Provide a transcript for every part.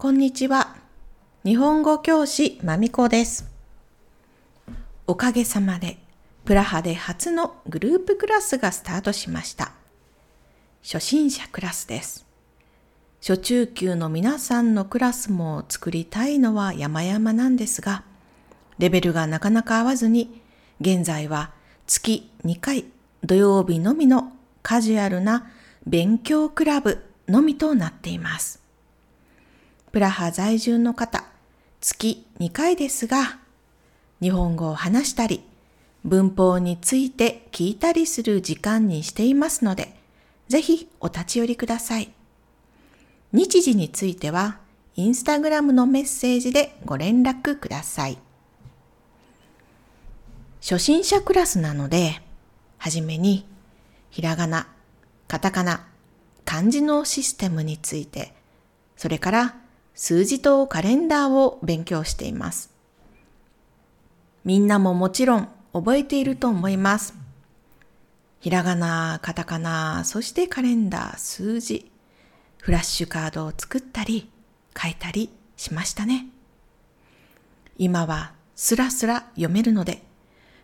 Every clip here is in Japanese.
こんにちは。日本語教師まみこです。おかげさまで、プラハで初のグループクラスがスタートしました。初心者クラスです。初中級の皆さんのクラスも作りたいのは山々なんですが、レベルがなかなか合わずに、現在は月2回土曜日のみのカジュアルな勉強クラブのみとなっています。プラハ在住の方、月2回ですが、日本語を話したり、文法について聞いたりする時間にしていますので、ぜひお立ち寄りください。日時については、インスタグラムのメッセージでご連絡ください。初心者クラスなので、はじめに、ひらがな、カタカナ、漢字のシステムについて、それから数字とカレンダーを勉強しています。みんなももちろん覚えていると思います。ひらがな、カタカナ、そしてカレンダー、数字、フラッシュカードを作ったり、書いたりしましたね。今はスラスラ読めるので、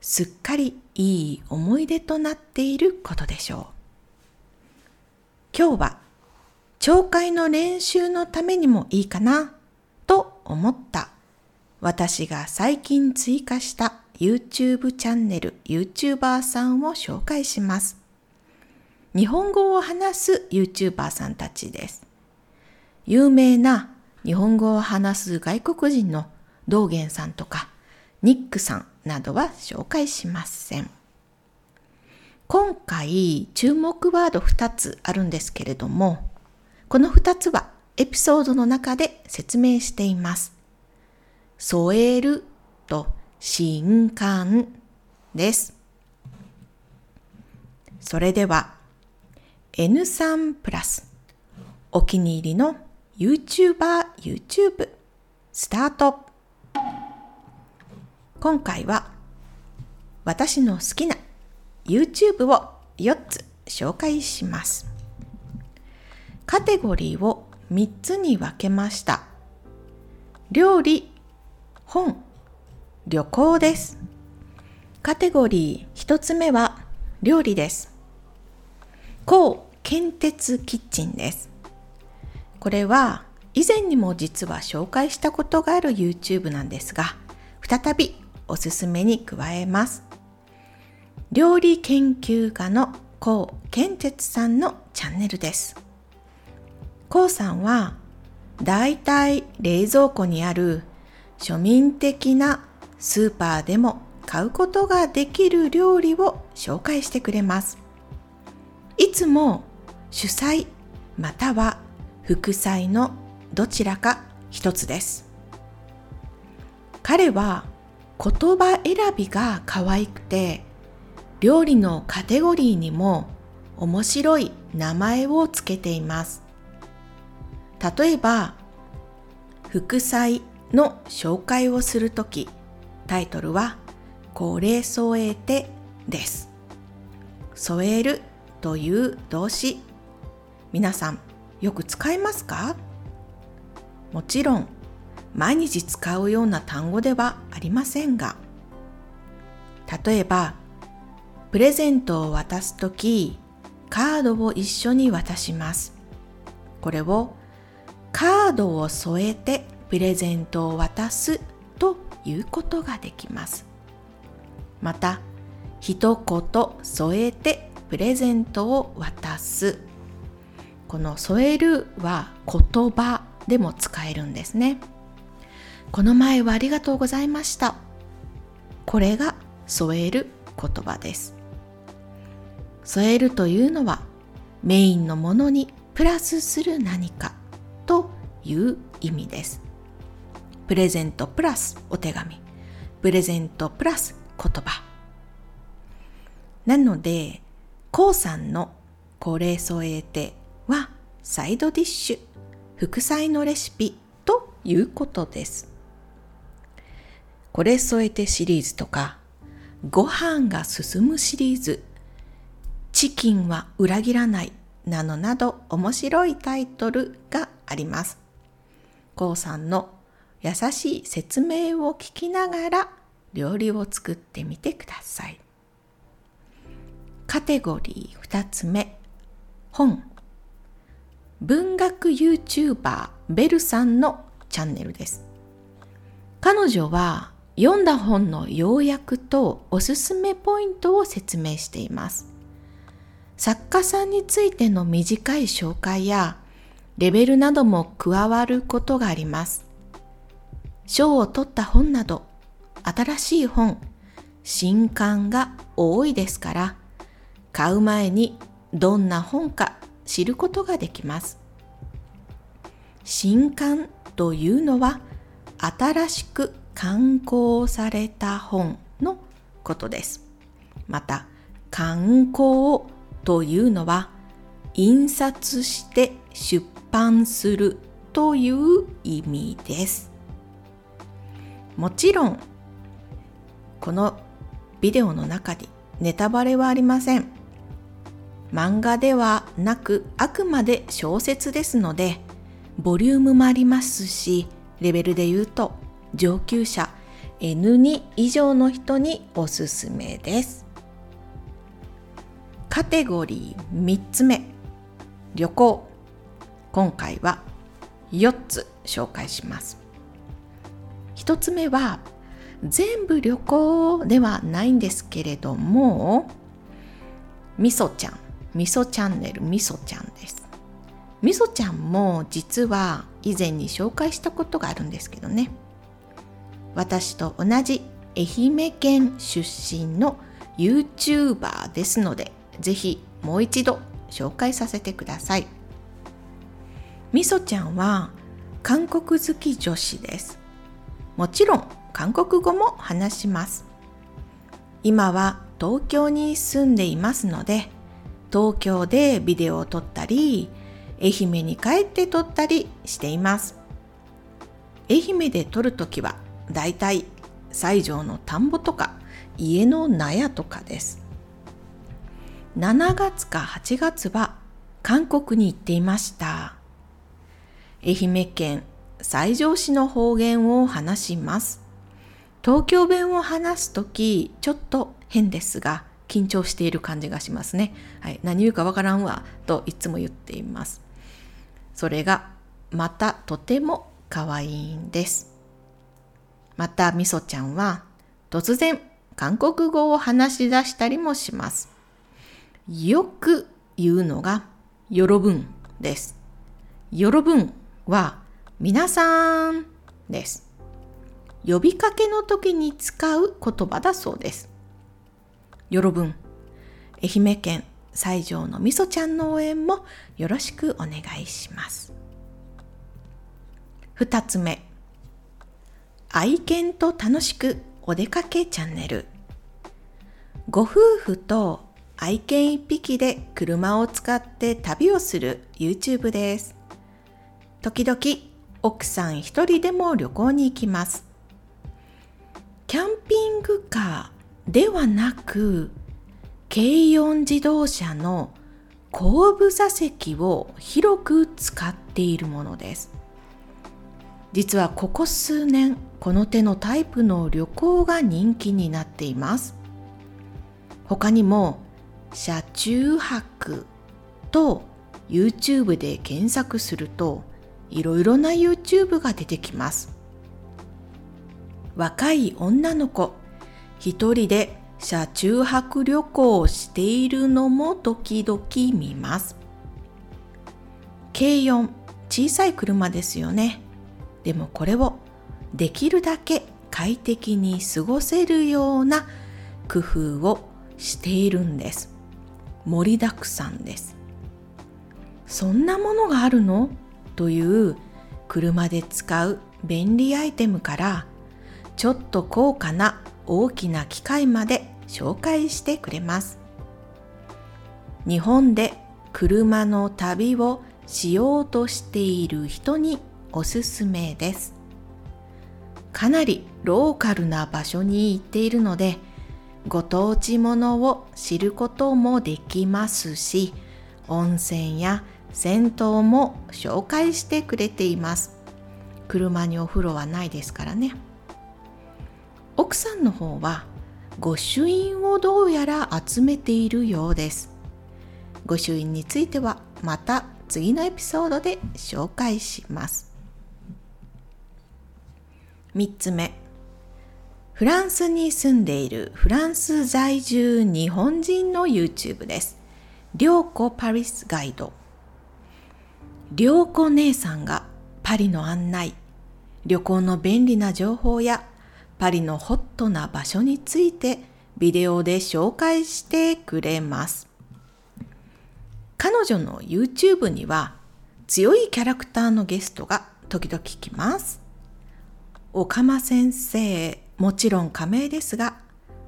すっかりいい思い出となっていることでしょう。今日は聴解の練習のためにもいいかなと思った私が最近追加した YouTube チャンネル YouTuber さんを紹介します。日本語を話す YouTuber さんたちです。有名な日本語を話す外国人の道元さんとかニックさんなどは紹介しません。今回注目ワード2つあるんですけれども、この2つはエピソードの中で説明しています。添えると新刊です。それでは N3 プラスお気に入りの YouTuber YouTube スタート今回は私の好きな YouTube を4つ紹介します。カテゴリーを3つに分けました。料理、本、旅行です。カテゴリー1つ目は料理です。高建鉄キッチンです。これは以前にも実は紹介したことがある YouTube なんですが、再びおすすめに加えます。料理研究家の高健哲さんのチャンネルです。高さんはだいたい冷蔵庫にある庶民的なスーパーでも買うことができる料理を紹介してくれます。いつも主菜または副菜のどちらか一つです。彼は言葉選びが可愛くて料理のカテゴリーにも面白い名前をつけています。例えば、副菜の紹介をするとき、タイトルは、これ添えてです。添えるという動詞、皆さんよく使いますか？もちろん、毎日使うような単語ではありませんが、例えば、プレゼントを渡すとき、カードを一緒に渡します。これをカードを添えてプレゼントを渡すということができます。また、一言添えてプレゼントを渡す。この添えるは言葉でも使えるんですね。この前はありがとうございました。これが添える言葉です。添えるというのはメインのものにプラスする何かいう意味です。プレゼントプラスお手紙、プレゼントプラス言葉。なので、こうさんのこれ添えてはサイドディッシュ、副菜のレシピということです。これ添えてシリーズとか、ご飯が進むシリーズチキンは裏切らないなどなど面白いタイトルがあります。こうさんの優しい説明を聞きながら料理を作ってみてください。カテゴリー2つ目、本。文学 YouTuber ベルさんのチャンネルです。彼女は読んだ本の要約とおすすめポイントを説明しています。作家さんについての短い紹介やレベルなども加わることがあります。賞を取った本など新しい本、新刊が多いですから買う前にどんな本か知ることができます。新刊というのは新しく刊行された本のことです。また、刊行というのは印刷して出版するという意味です。もちろん、このビデオの中にネタバレはありません。漫画ではなくあくまで小説ですのでボリュームもありますしレベルで言うと上級者 N2 以上の人におすすめですカテゴリー3つ目旅行今回は4つ紹介します。1つ目は全部旅行ではないんですけれどもみそちゃん。みそチャンネルみそちゃんです。みそちゃんも実は以前に紹介したことがあるんですけどね。私と同じ愛媛県出身の YouTuber ですのでぜひもう一度紹介させてください。みそちゃんは韓国好き女子ですもちろん韓国語も話します今は東京に住んでいますので東京でビデオを撮ったり、愛媛に帰って撮ったりしています。愛媛で撮るときは、だいたい西条の田んぼとか家の納屋とかです。7月か8月は韓国に行っていました。愛媛県西条市の方言を話します。東京弁を話すときちょっと変ですが、緊張している感じがしますね。はい、何言うかわからんわといつも言っています。それがまたとても可愛いんです。またみそちゃんは突然韓国語を話し出したりもします。よく言うのがよろぶんです。よろぶんは皆さんです。呼びかけの時に使う言葉だそうです。よろぶん、愛媛県西条のみそちゃんの応援もよろしくお願いします。二つ目、愛犬と楽しくお出かけチャンネル。ご夫婦と愛犬一匹で車を使って旅をする YouTube です。時々奥さん一人でも旅行に行きます。キャンピングカーではなく軽四自動車の後部座席を広く使っているものです実はここ数年この手のタイプの旅行が人気になっています他にも車中泊と YouTube で検索するといろいろな YouTube が出てきます若い女の子一人で車中泊旅行をしているのも時々見ます。軽4、小さい車ですよね。でもこれをできるだけ快適に過ごせるような工夫をしているんです。盛りだくさんです。そんなものがあるの？という車で使う便利アイテムからちょっと高価な大きな機械まで紹介してくれます。日本で車の旅をしようとしている人におすすめです。かなりローカルな場所に行っているので、ご当地ものを知ることもできますし、温泉や銭湯も紹介してくれています。車にお風呂はないですからね奥さんの方は御朱印をどうやら集めているようです御朱印についてはまた次のエピソードで紹介します3つ目フランスに住んでいるフランス在住日本人の YouTube です。りょうこパリスガイド。りょうこ姉さんがパリの案内、旅行の便利な情報やパリのホットな場所についてビデオで紹介してくれます。彼女の YouTube には強いキャラクターのゲストが時々来ます。おかま先生、もちろん加盟ですが、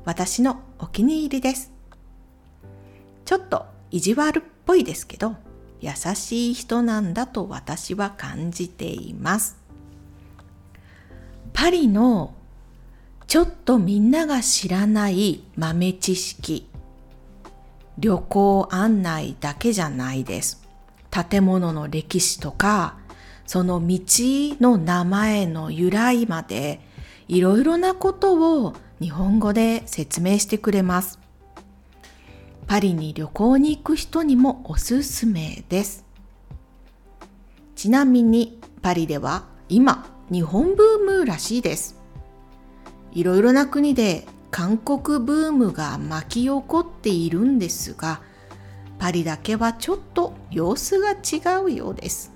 私のお気に入りです。ちょっと意地悪っぽいですけど、優しい人なんだと私は感じています。パリのちょっとみんなが知らない豆知識、旅行案内だけじゃないです。建物の歴史とか、その道の名前の由来までいろいろなことを日本語で説明してくれます。パリに旅行に行く人にもおすすめです。ちなみにパリでは今日本ブームらしいです。いろいろな国で韓国ブームが巻き起こっているんですが、パリだけはちょっと様子が違うようです。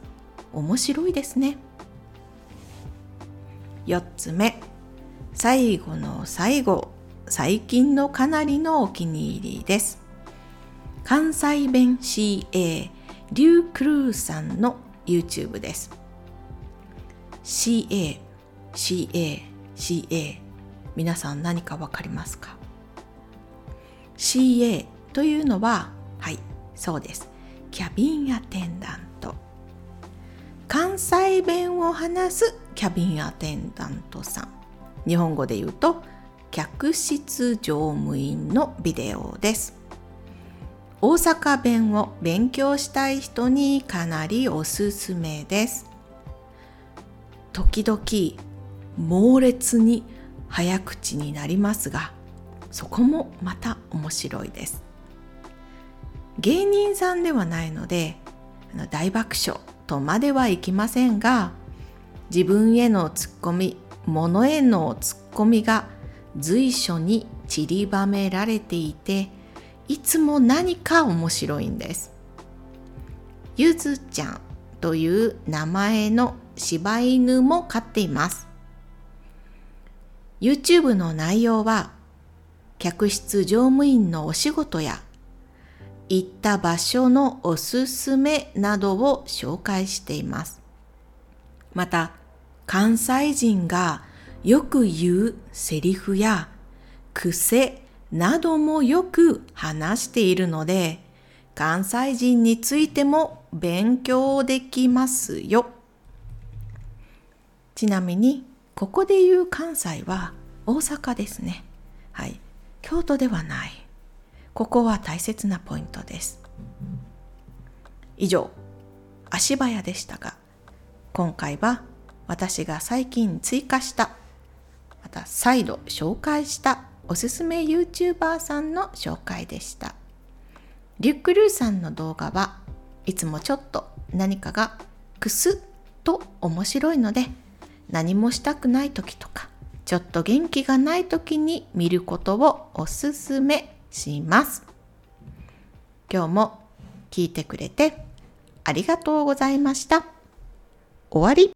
面白いですね。4つ目。最後の最後、最近のかなりのお気に入りです。関西弁 CA リュー・クルーさんの YouTube です。CA、CA、CA 皆さん何かわかりますか ?CA というのは、はい、そうです。キャビンアテンダント。関西弁を話すキャビンアテンダントさん。日本語で言うと客室乗務員のビデオです大阪弁を勉強したい人にかなりおすすめです。時々猛烈に早口になりますがそこもまた面白いです。芸人さんではないので大爆笑とまではいきませんが自分へのツッコミ物へのツッコミが随所に散りばめられていていつも何か面白いんです。ゆずちゃんという名前の柴犬も飼っています。YouTube の内容は客室乗務員のお仕事や行った場所のおすすめなどを紹介しています。また関西人がよく言うセリフや癖などもよく話しているので関西人についても勉強できますよ。ちなみにここで言う関西は大阪ですね。はい。京都ではない。ここは大切なポイントです。以上、足早でしたが、今回は私が最近追加したまた再度紹介したおすすめ YouTuber さんの紹介でした。リュック・ルーさんの動画はいつもちょっと何かがクスッと面白いので何もしたくない時とかちょっと元気がない時に見ることをおすすめします。今日も聞いてくれてありがとうございました。終わり。